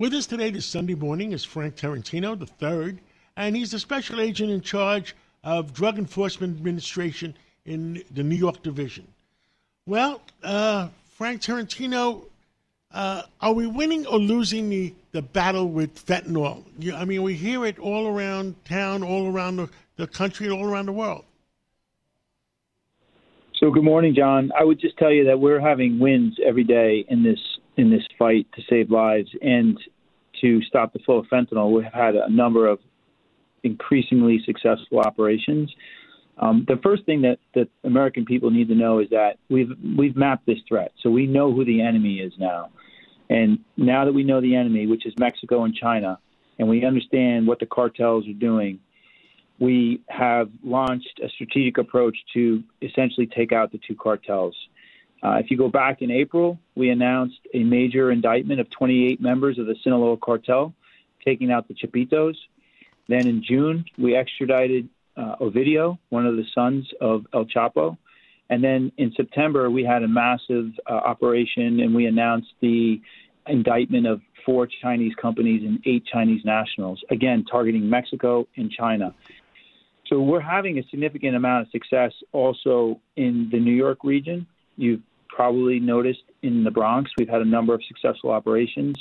With us today this Sunday morning is Frank Tarantino III, and he's the special agent in charge of Drug Enforcement Administration in the New York Division. Well, uh, Frank Tarantino, uh, are we winning or losing the, the battle with fentanyl? You, I mean, we hear it all around town, all around the, the country, all around the world. So, good morning, John. I would just tell you that we're having wins every day in this in this fight to save lives and to stop the flow of fentanyl. We've had a number of increasingly successful operations. Um, the first thing that, that American people need to know is that we've we've mapped this threat, so we know who the enemy is now. And now that we know the enemy, which is Mexico and China, and we understand what the cartels are doing, we have launched a strategic approach to essentially take out the two cartels. Uh, if you go back in April, we announced a major indictment of 28 members of the Sinaloa cartel, taking out the Chapitos. Then in June, we extradited uh, Ovidio, one of the sons of El Chapo. And then in September, we had a massive uh, operation and we announced the indictment of four Chinese companies and eight Chinese nationals, again, targeting Mexico and China. So we're having a significant amount of success also in the New York region. You've probably noticed in the Bronx, we've had a number of successful operations.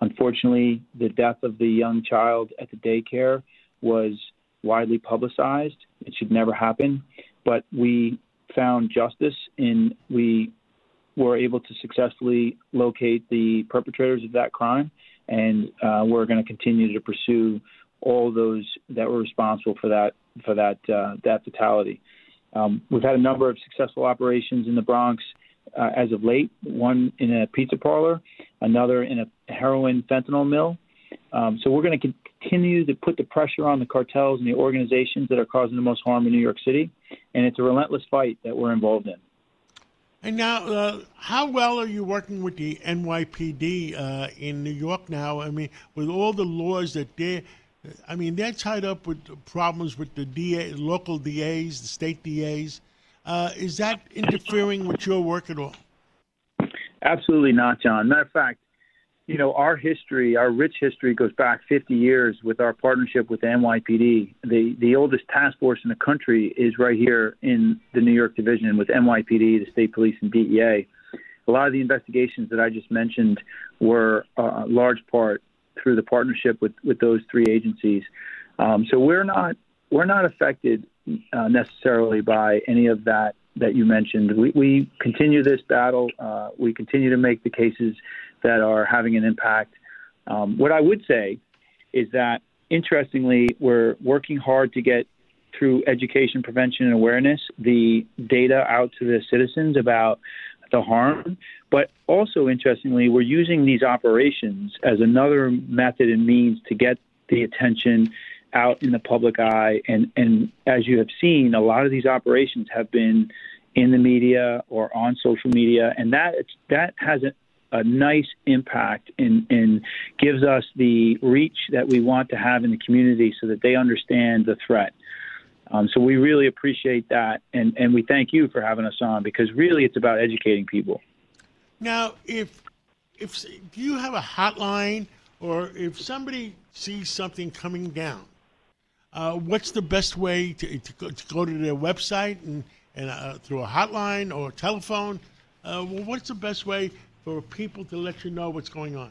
Unfortunately, the death of the young child at the daycare was widely publicized. It should never happen, but we found justice and we were able to successfully locate the perpetrators of that crime, and uh, we're going to continue to pursue all those that were responsible for that for that uh, that fatality. Um, we've had a number of successful operations in the Bronx uh, as of late. One in a pizza parlor, another in a heroin fentanyl mill. Um, so we're going to continue to put the pressure on the cartels and the organizations that are causing the most harm in New York City, and it's a relentless fight that we're involved in. And now, uh, how well are you working with the NYPD uh, in New York now? I mean, with all the laws that they're, I mean, they're tied up with problems with the DA, local DAs, the state DAs. Uh, is that interfering with your work at all? Absolutely not, John. Matter of fact, you know, our history, our rich history goes back 50 years with our partnership with NYPD. The the oldest task force in the country is right here in the New York division with NYPD, the state police, and DEA. A lot of the investigations that I just mentioned were uh, large part through the partnership with, with those three agencies. Um, so we're not we're not affected uh, necessarily by any of that that you mentioned. We, we continue this battle. Uh, we continue to make the cases that are having an impact. Um, what I would say is that, interestingly, we're working hard to get through education, prevention, and awareness the data out to the citizens about the harm. But also, interestingly, we're using these operations as another method and means to get the attention out in the public eye. And, and as you have seen, a lot of these operations have been in the media or on social media, and that that has a, a nice impact and, and gives us the reach that we want to have in the community so that they understand the threat. Um, so we really appreciate that, and, and we thank you for having us on because really it's about educating people. Now, if if do you have a hotline, or if somebody sees something coming down, uh, what's the best way to, to, go, to, go, to their website and, and uh, through a hotline or a telephone? Uh, well, what's the best way for people to let you know what's going on?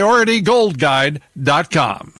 PriorityGoldGuide.com.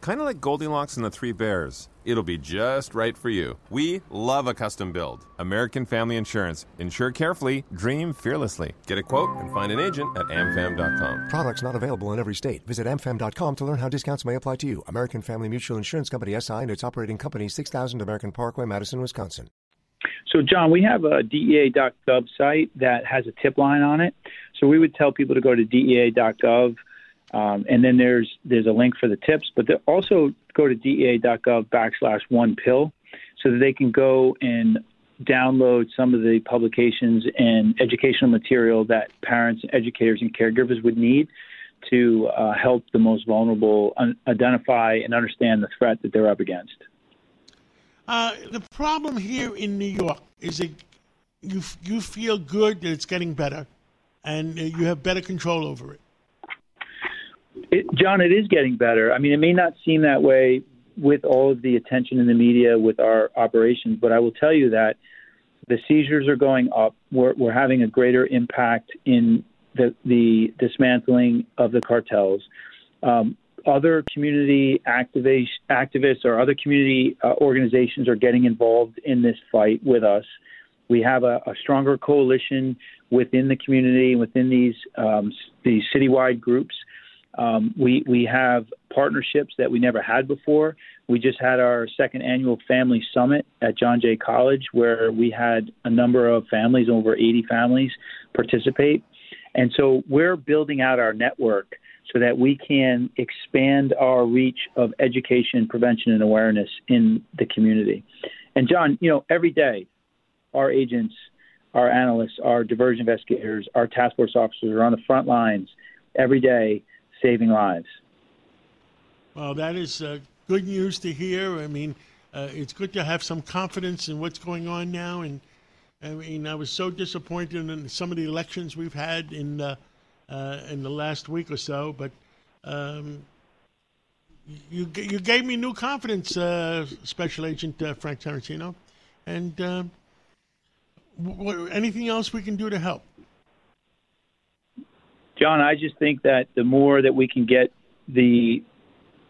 Kind of like Goldilocks and the Three Bears. It'll be just right for you. We love a custom build. American Family Insurance. Insure carefully, dream fearlessly. Get a quote and find an agent at amfam.com. Products not available in every state. Visit amfam.com to learn how discounts may apply to you. American Family Mutual Insurance Company SI and its operating company 6000 American Parkway, Madison, Wisconsin. So, John, we have a DEA.gov site that has a tip line on it. So we would tell people to go to DEA.gov, um, and then there's there's a link for the tips. But also go to DEA.gov backslash one pill, so that they can go and download some of the publications and educational material that parents, educators, and caregivers would need to uh, help the most vulnerable un- identify and understand the threat that they're up against. Uh, the problem here in New York is that you you feel good that it's getting better, and uh, you have better control over it. It. John, it is getting better. I mean, it may not seem that way with all of the attention in the media with our operations, but I will tell you that the seizures are going up. We're, we're having a greater impact in the, the dismantling of the cartels. Um, other community activist, activists or other community uh, organizations are getting involved in this fight with us. We have a, a stronger coalition within the community, within these um, these citywide groups. Um, we we have partnerships that we never had before. We just had our second annual family summit at John Jay College, where we had a number of families, over 80 families, participate. And so we're building out our network so that we can expand our reach of education, prevention, and awareness in the community. And John, you know, every day, our agents, our analysts, our diversion investigators, our task force officers are on the front lines every day saving lives. Well, that is uh, good news to hear. I mean, uh, it's good to have some confidence in what's going on now. And I mean, I was so disappointed in some of the elections we've had in uh, uh, in the last week or so, but um, you you gave me new confidence, uh, Special Agent uh, Frank Tarantino. And um, anything else we can do to help? John, I just think that the more that we can get the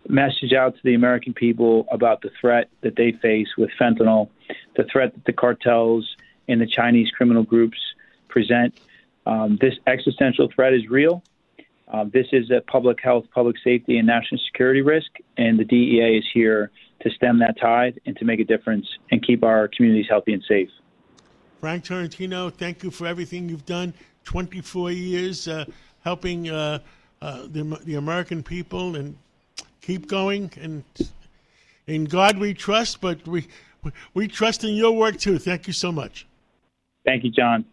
message out to the American people about the threat that they face with fentanyl, the threat that the cartels and the Chinese criminal groups present. Um, this existential threat is real. Um, this is a public health, public safety, and national security risk, and the DEA is here to stem that tide and to make a difference and keep our communities healthy and safe. Frank Tarantino, thank you for everything you've done. 24 years uh, helping uh, uh, the, the American people, and keep going. And in God we trust, but we we trust in your work too. Thank you so much. Thank you, John.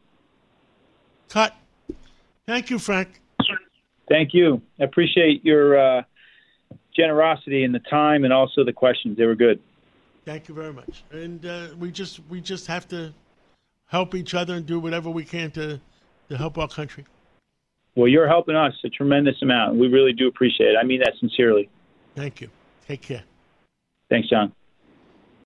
Cut. Thank you, Frank. Thank you. I appreciate your uh, generosity and the time, and also the questions. They were good. Thank you very much. And uh, we just we just have to help each other and do whatever we can to to help our country. Well, you're helping us a tremendous amount. We really do appreciate it. I mean that sincerely. Thank you. Take care. Thanks, John.